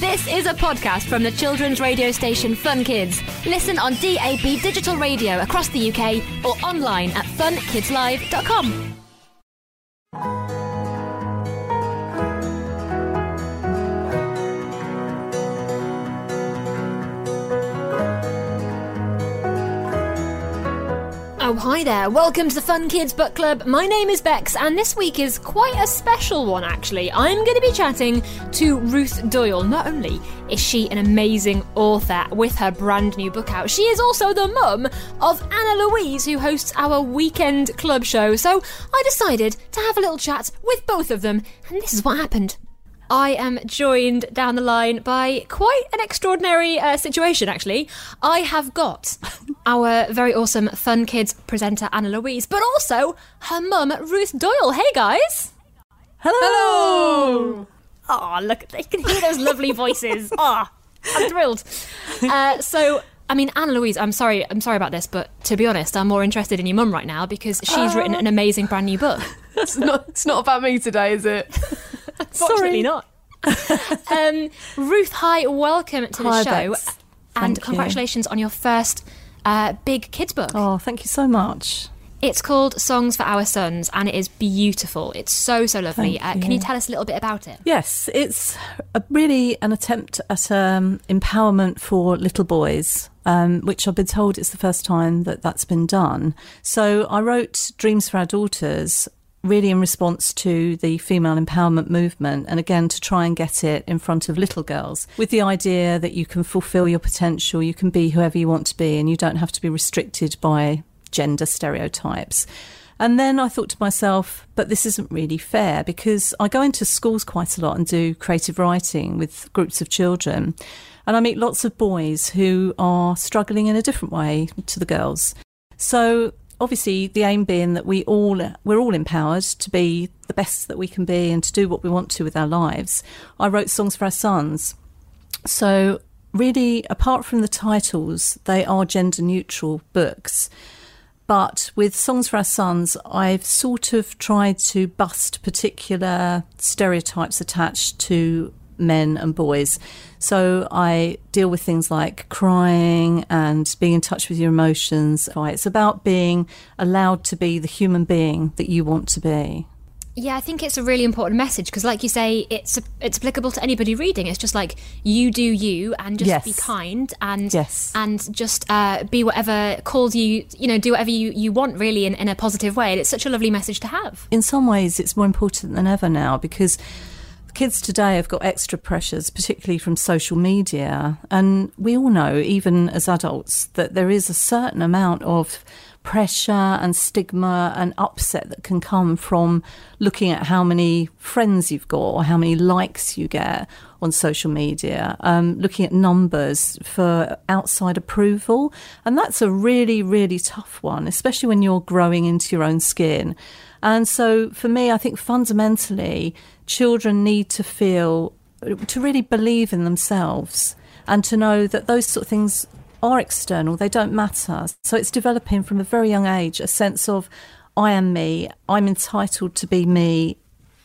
This is a podcast from the children's radio station Fun Kids. Listen on DAB digital radio across the UK or online at funkidslive.com. Oh, hi there. Welcome to the Fun Kids Book Club. My name is Bex, and this week is quite a special one, actually. I'm going to be chatting to Ruth Doyle. Not only is she an amazing author with her brand new book out, she is also the mum of Anna Louise, who hosts our weekend club show. So I decided to have a little chat with both of them, and this is what happened. I am joined down the line by quite an extraordinary uh, situation, actually. I have got our very awesome Fun Kids presenter, Anna Louise, but also her mum, Ruth Doyle. Hey, guys. Hello. Hello. Oh, look, they can hear those lovely voices. Oh, I'm thrilled. Uh, so, I mean, Anna Louise, I'm sorry, I'm sorry about this, but to be honest, I'm more interested in your mum right now because she's written an amazing brand new book. It's not. It's not about me today, is it? Fortunately not. um, Ruth, hi, welcome to the show. Bex. And Thank you. congratulations on your first uh, big kids book. Oh, thank you so much. It's called Songs for Our Sons and it is beautiful. It's so, so lovely. Uh, can you you. tell us a little bit about it? Yes, it's a, really an attempt at um, empowerment for little boys. Um, which I've been told it's the first time that that's been done. So I wrote Dreams for Our Daughters really in response to the female empowerment movement and again to try and get it in front of little girls with the idea that you can fulfill your potential, you can be whoever you want to be, and you don't have to be restricted by gender stereotypes. And then I thought to myself, but this isn't really fair because I go into schools quite a lot and do creative writing with groups of children. And I meet lots of boys who are struggling in a different way to the girls. So obviously the aim being that we all we're all empowered to be the best that we can be and to do what we want to with our lives. I wrote songs for our sons. So really apart from the titles, they are gender neutral books. But with Songs for Our Sons, I've sort of tried to bust particular stereotypes attached to men and boys. So I deal with things like crying and being in touch with your emotions. It's about being allowed to be the human being that you want to be. Yeah, I think it's a really important message because, like you say, it's it's applicable to anybody reading. It's just like you do you, and just be kind, and Yes. and just uh, be whatever calls you. You know, do whatever you, you want, really, in, in a positive way. And it's such a lovely message to have. in some ways it's more important than ever now because kids today have got extra pressures particularly from social media. And we all know even as adults that there is a certain amount of pressure and stigma and upset that can come from looking at how many friends you've got or how many likes you get on social media, um, looking at numbers for outside approval. And that's a really, really tough one, especially when you're growing into your own skin. And so for me, I think fundamentally, children need to feel, to really believe in themselves and to know that those sort of things are external, they don't matter. So it's developing from a very young age a sense of, I am me, I'm entitled to be me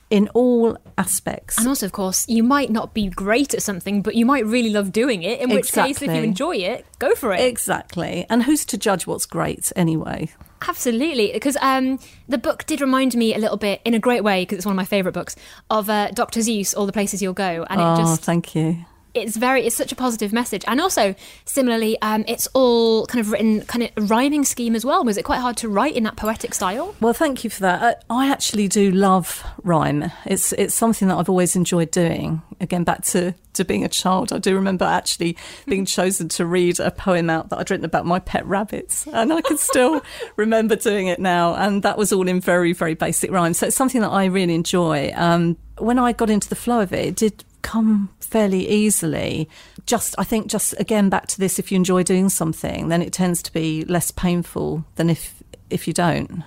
in all aspects. And also, of course, you might not be great at something, but you might really love doing it. In which case, if you enjoy it, go for it. Exactly. And who's to judge what's great anyway? Absolutely, because um, the book did remind me a little bit, in a great way, because it's one of my favourite books, of uh, Doctor Seuss, All the Places You'll Go, and oh, it just thank you. It's very it's such a positive message, and also similarly, um, it's all kind of written kind of rhyming scheme as well. Was it quite hard to write in that poetic style? Well, thank you for that. Uh, I actually do love rhyme. It's it's something that I've always enjoyed doing. Again, back to, to being a child, I do remember actually being chosen to read a poem out that I'd written about my pet rabbits, and I can still remember doing it now. And that was all in very very basic rhyme. So it's something that I really enjoy. Um, when I got into the flow of it, it did come fairly easily. Just I think just again back to this: if you enjoy doing something, then it tends to be less painful than if if you don't.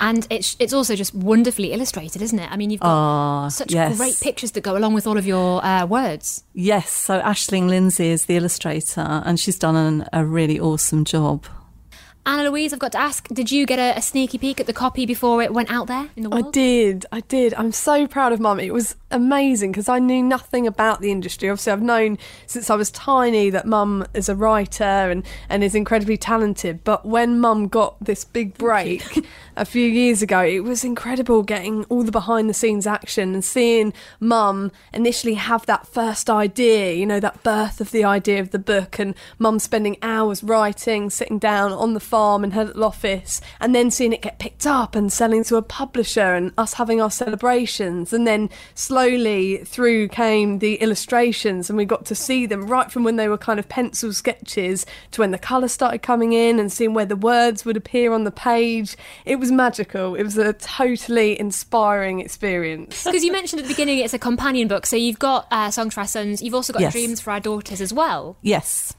And it's it's also just wonderfully illustrated, isn't it? I mean, you've got Ah, such yes. great pictures that go along with all of your uh, words. Yes, so Ashling Lindsay is the illustrator, and she's done an, a really awesome job. Anna Louise, I've got to ask, did you get a, a, sneaky peek at the copy before it went out there in the world? I did, I did. I'm so proud of Mum. It was amazing because I knew nothing about the industry. Obviously, I've known since I was tiny that Mum is a writer and, and is incredibly talented. But when Mum got this big break a few years ago, it was incredible getting all the behind the scenes action and seeing Mum initially have that first idea, you know, that birth of the idea of the book, and Mum spending hours writing, sitting down on the farm in her little office and then seeing it get picked up and selling to a publisher and us having our celebrations. And then slowly through came the illustrations and we got to see them right from when they were kind of pencil sketches to when the colour started coming in and seeing where the words would appear on the page. It was magical. It was a totally inspiring experience. Because you mentioned at the beginning it's a companion book so you've got uh, songs for our sons. You've also got yes. dreams for our daughters as well. Yes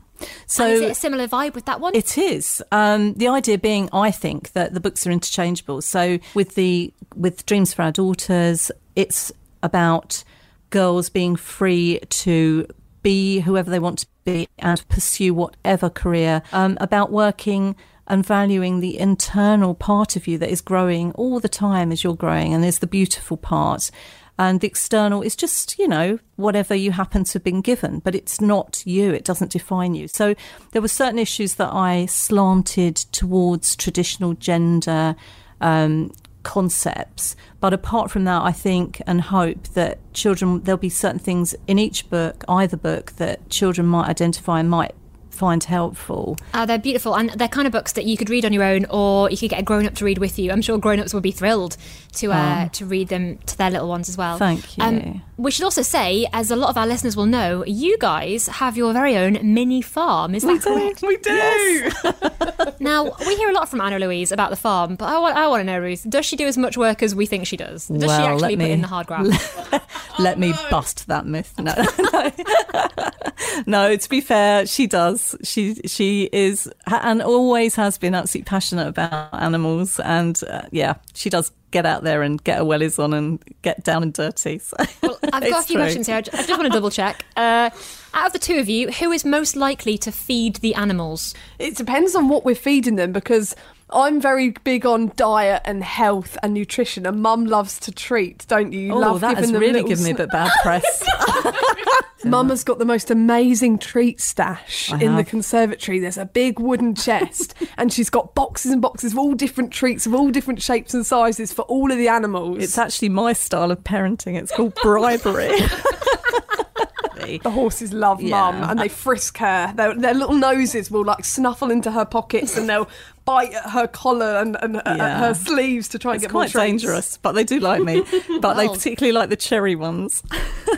so and is it a similar vibe with that one? It is. Um, the idea being, I think that the books are interchangeable. So with the with Dreams for Our Daughters, it's about girls being free to be whoever they want to be and pursue whatever career. Um, about working and valuing the internal part of you that is growing all the time as you're growing, and there's the beautiful part and the external is just you know whatever you happen to have been given but it's not you it doesn't define you. So there were certain issues that i slanted towards traditional gender um, concepts. But apart from that i think and hope that children there'll be certain things in each book either book that children might identify and might find helpful. Uh, they're beautiful, and they're kind of books that you could read on your own, or you could get a grown up to read with you. I'm sure grown ups would be thrilled to uh, oh. to read them to their little ones as well. Thank you. Um, we should also say, as a lot of our listeners will know, you guys have your very own mini farm. Is that we correct? Do. We do. Yes. now we hear a lot from Anna Louise about the farm, but I want, I want to know, Ruth, does she do as much work as we think she does? Does well, she actually me, put in the hard graft? let oh, me no. bust that myth. No, no. no. To be fair, she does. She she is and always has been absolutely passionate about animals, and uh, yeah, she does get out there and get her wellies on and get down and dirty. So well, I've got a few true. questions here. I just want to double check. Uh, out of the two of you, who is most likely to feed the animals? It depends on what we're feeding them because I'm very big on diet and health and nutrition, and Mum loves to treat, don't you? you oh, love that has really given me a bit bad press. Mum has got the most amazing treat stash I in have. the conservatory. There's a big wooden chest, and she's got boxes and boxes of all different treats of all different shapes and sizes for all of the animals. It's actually my style of parenting. It's called bribery. The horses love yeah. mum and they frisk her. Their, their little noses will like snuffle into her pockets and they'll bite at her collar and, and yeah. her sleeves to try and get more quite dangerous, but they do like me. But well, they particularly like the cherry ones.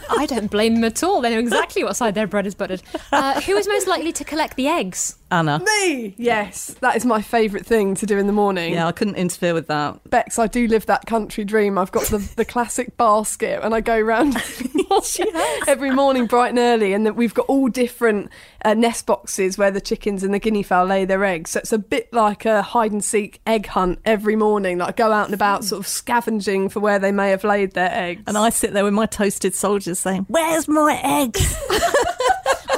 I don't blame them at all. They know exactly what side their bread is buttered. Uh, who is most likely to collect the eggs? Anna. Me! Yes, that is my favourite thing to do in the morning. Yeah, I couldn't interfere with that. Bex, I do live that country dream. I've got the, the classic basket and I go around every morning bright and early, and we've got all different uh, nest boxes where the chickens and the guinea fowl lay their eggs. So it's a bit like a hide and seek egg hunt every morning. Like I go out and about, sort of scavenging for where they may have laid their eggs. And I sit there with my toasted soldiers saying, "Where's my eggs?"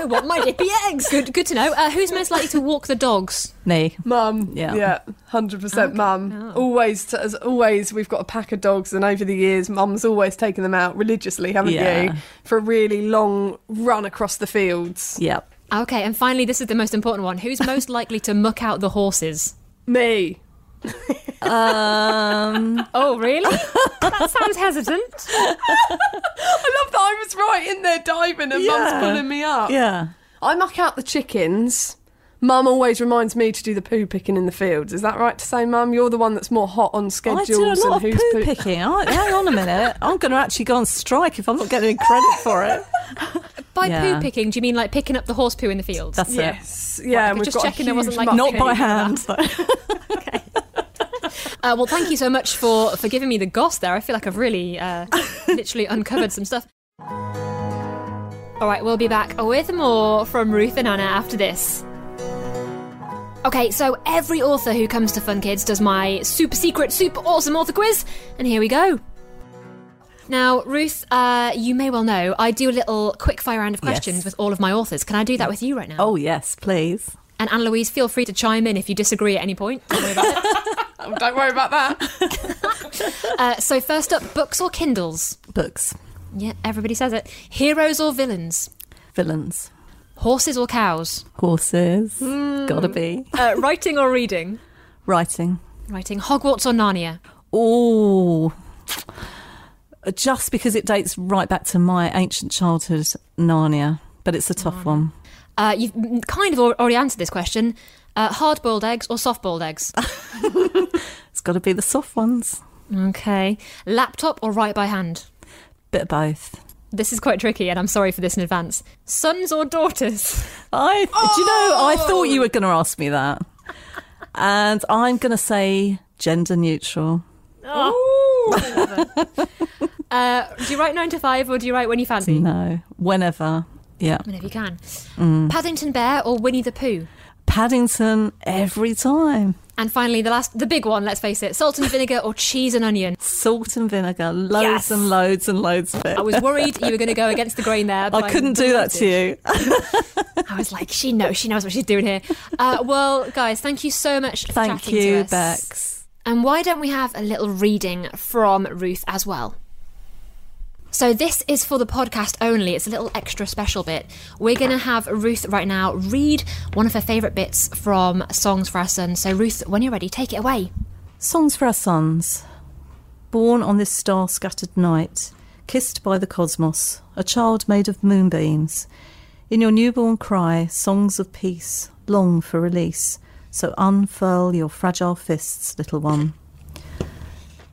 I want my dippy eggs. Good, good to know. Uh, who's most likely to walk the dogs? Me, mum. Yeah, yeah, hundred percent, mum. Oh. Always, as always, we've got a pack of dogs, and over the years, mum's always taken them out religiously, haven't yeah. you, for a really long run across the fields. Yep. Okay, and finally, this is the most important one. Who's most likely to muck out the horses? Me. Um. Oh, really? that sounds hesitant. I love that I was right in there diving and yeah. Mum's pulling me up. Yeah. I muck out the chickens. Mum always reminds me to do the poo picking in the fields. Is that right to say, Mum? You're the one that's more hot on schedules. I do a lot and of who's poo picking. hang on a minute. I'm going to actually go on strike if I'm not getting credit for it. By yeah. poo picking, do you mean like picking up the horse poo in the fields? That's yes. it. Yeah, and we've just checking there wasn't like not by hand. okay. Uh, well, thank you so much for for giving me the goss there. I feel like I've really, uh, literally uncovered some stuff. All right, we'll be back with more from Ruth and Anna after this. Okay, so every author who comes to Fun Kids does my super secret, super awesome author quiz, and here we go. Now, Ruth, uh, you may well know I do a little quick fire round of questions yes. with all of my authors. Can I do that with you right now? Oh, yes, please. And Anna Louise, feel free to chime in if you disagree at any point. Don't worry about. Don't worry about that. Uh, so, first up, books or Kindles? Books, Yeah, everybody says it. Heroes or villains? villains, Horses or cows? horses. Hmm. Gotta be Uh, writing or reading? writing. Writing. Hogwarts or Narnia? Oh, just because it dates right back to my ancient childhood, Narnia. But it's a tough one. Uh, you've mm, kind of already answered this question. Uh, hard boiled eggs or soft boiled eggs? It's got to be the soft ones. okay. Laptop or write by hand? Bit of both. This is quite tricky, and I'm sorry for this in advance. Sons or daughters? I, do you know? I thought you were going to ask me that, and I'm going to say gender neutral. Uh, do you write nine to five or do you write when you fancy? No, whenever. Yeah, Whenever you can. Mm. Paddington Bear or Winnie the Pooh? Paddington every time. And finally, the last, the big one. Let's face it: salt and vinegar or cheese and onion. Salt and vinegar, loads Yes. and loads and loads of it. I was worried you were going to go against the grain there. I couldn't do that to you. I was like, she knows, she knows what she's doing here. Uh, well, guys, thank you so much for Thank you, to us. Bex. And why don't we have a little reading from Ruth as well? So, this is for the podcast only. It's a little extra special bit. We're going to have Ruth right now read one of her favourite bits from Songs for Our Sons. So, Ruth, when you're ready, take it away. Songs for our sons. Born on this star scattered night, kissed by the cosmos, a child made of moonbeams. In your newborn cry, songs of peace, long for release. So unfurl your fragile fists, little one.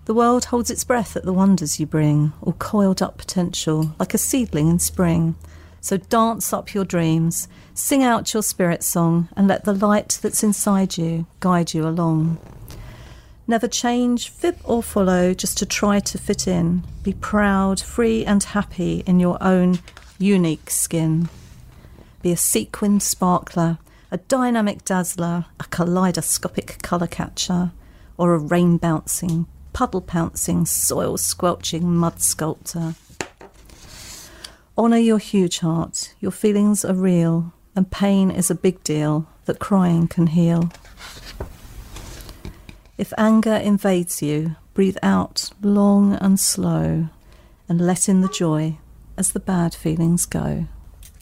The world holds its breath at the wonders you bring, all coiled up potential, like a seedling in spring. So dance up your dreams, sing out your spirit song, and let the light that's inside you guide you along. Never change, fib or follow, just to try to fit in. Be proud, free, and happy in your own unique skin. Be a sequined sparkler, a dynamic dazzler, a kaleidoscopic colour catcher, or a rain bouncing, puddle pouncing, soil squelching mud sculptor. Honour your huge heart, your feelings are real, and pain is a big deal that crying can heal. If anger invades you, breathe out long and slow and let in the joy as the bad feelings go.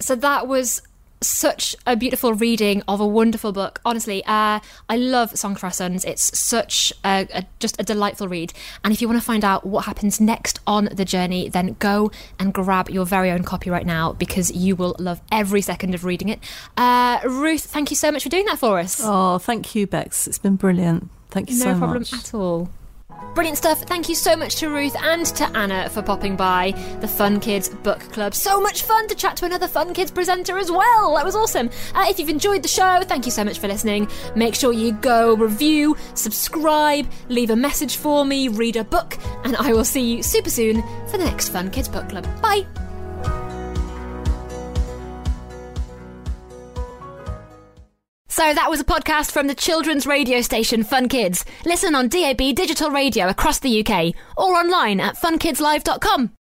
So, that was such a beautiful reading of a wonderful book. Honestly, uh, I love Song for Our Sons. It's such a, a just a delightful read. And if you want to find out what happens next on the journey, then go and grab your very own copy right now because you will love every second of reading it. Uh, Ruth, thank you so much for doing that for us. Oh, thank you, Bex. It's been brilliant. Thank you no so much. No problem at all. Brilliant stuff. Thank you so much to Ruth and to Anna for popping by the Fun Kids Book Club. So much fun to chat to another Fun Kids presenter as well. That was awesome. Uh, if you've enjoyed the show, thank you so much for listening. Make sure you go review, subscribe, leave a message for me, read a book, and I will see you super soon for the next Fun Kids Book Club. Bye. So that was a podcast from the children's radio station Fun Kids. Listen on DAB digital radio across the UK or online at funkidslive.com.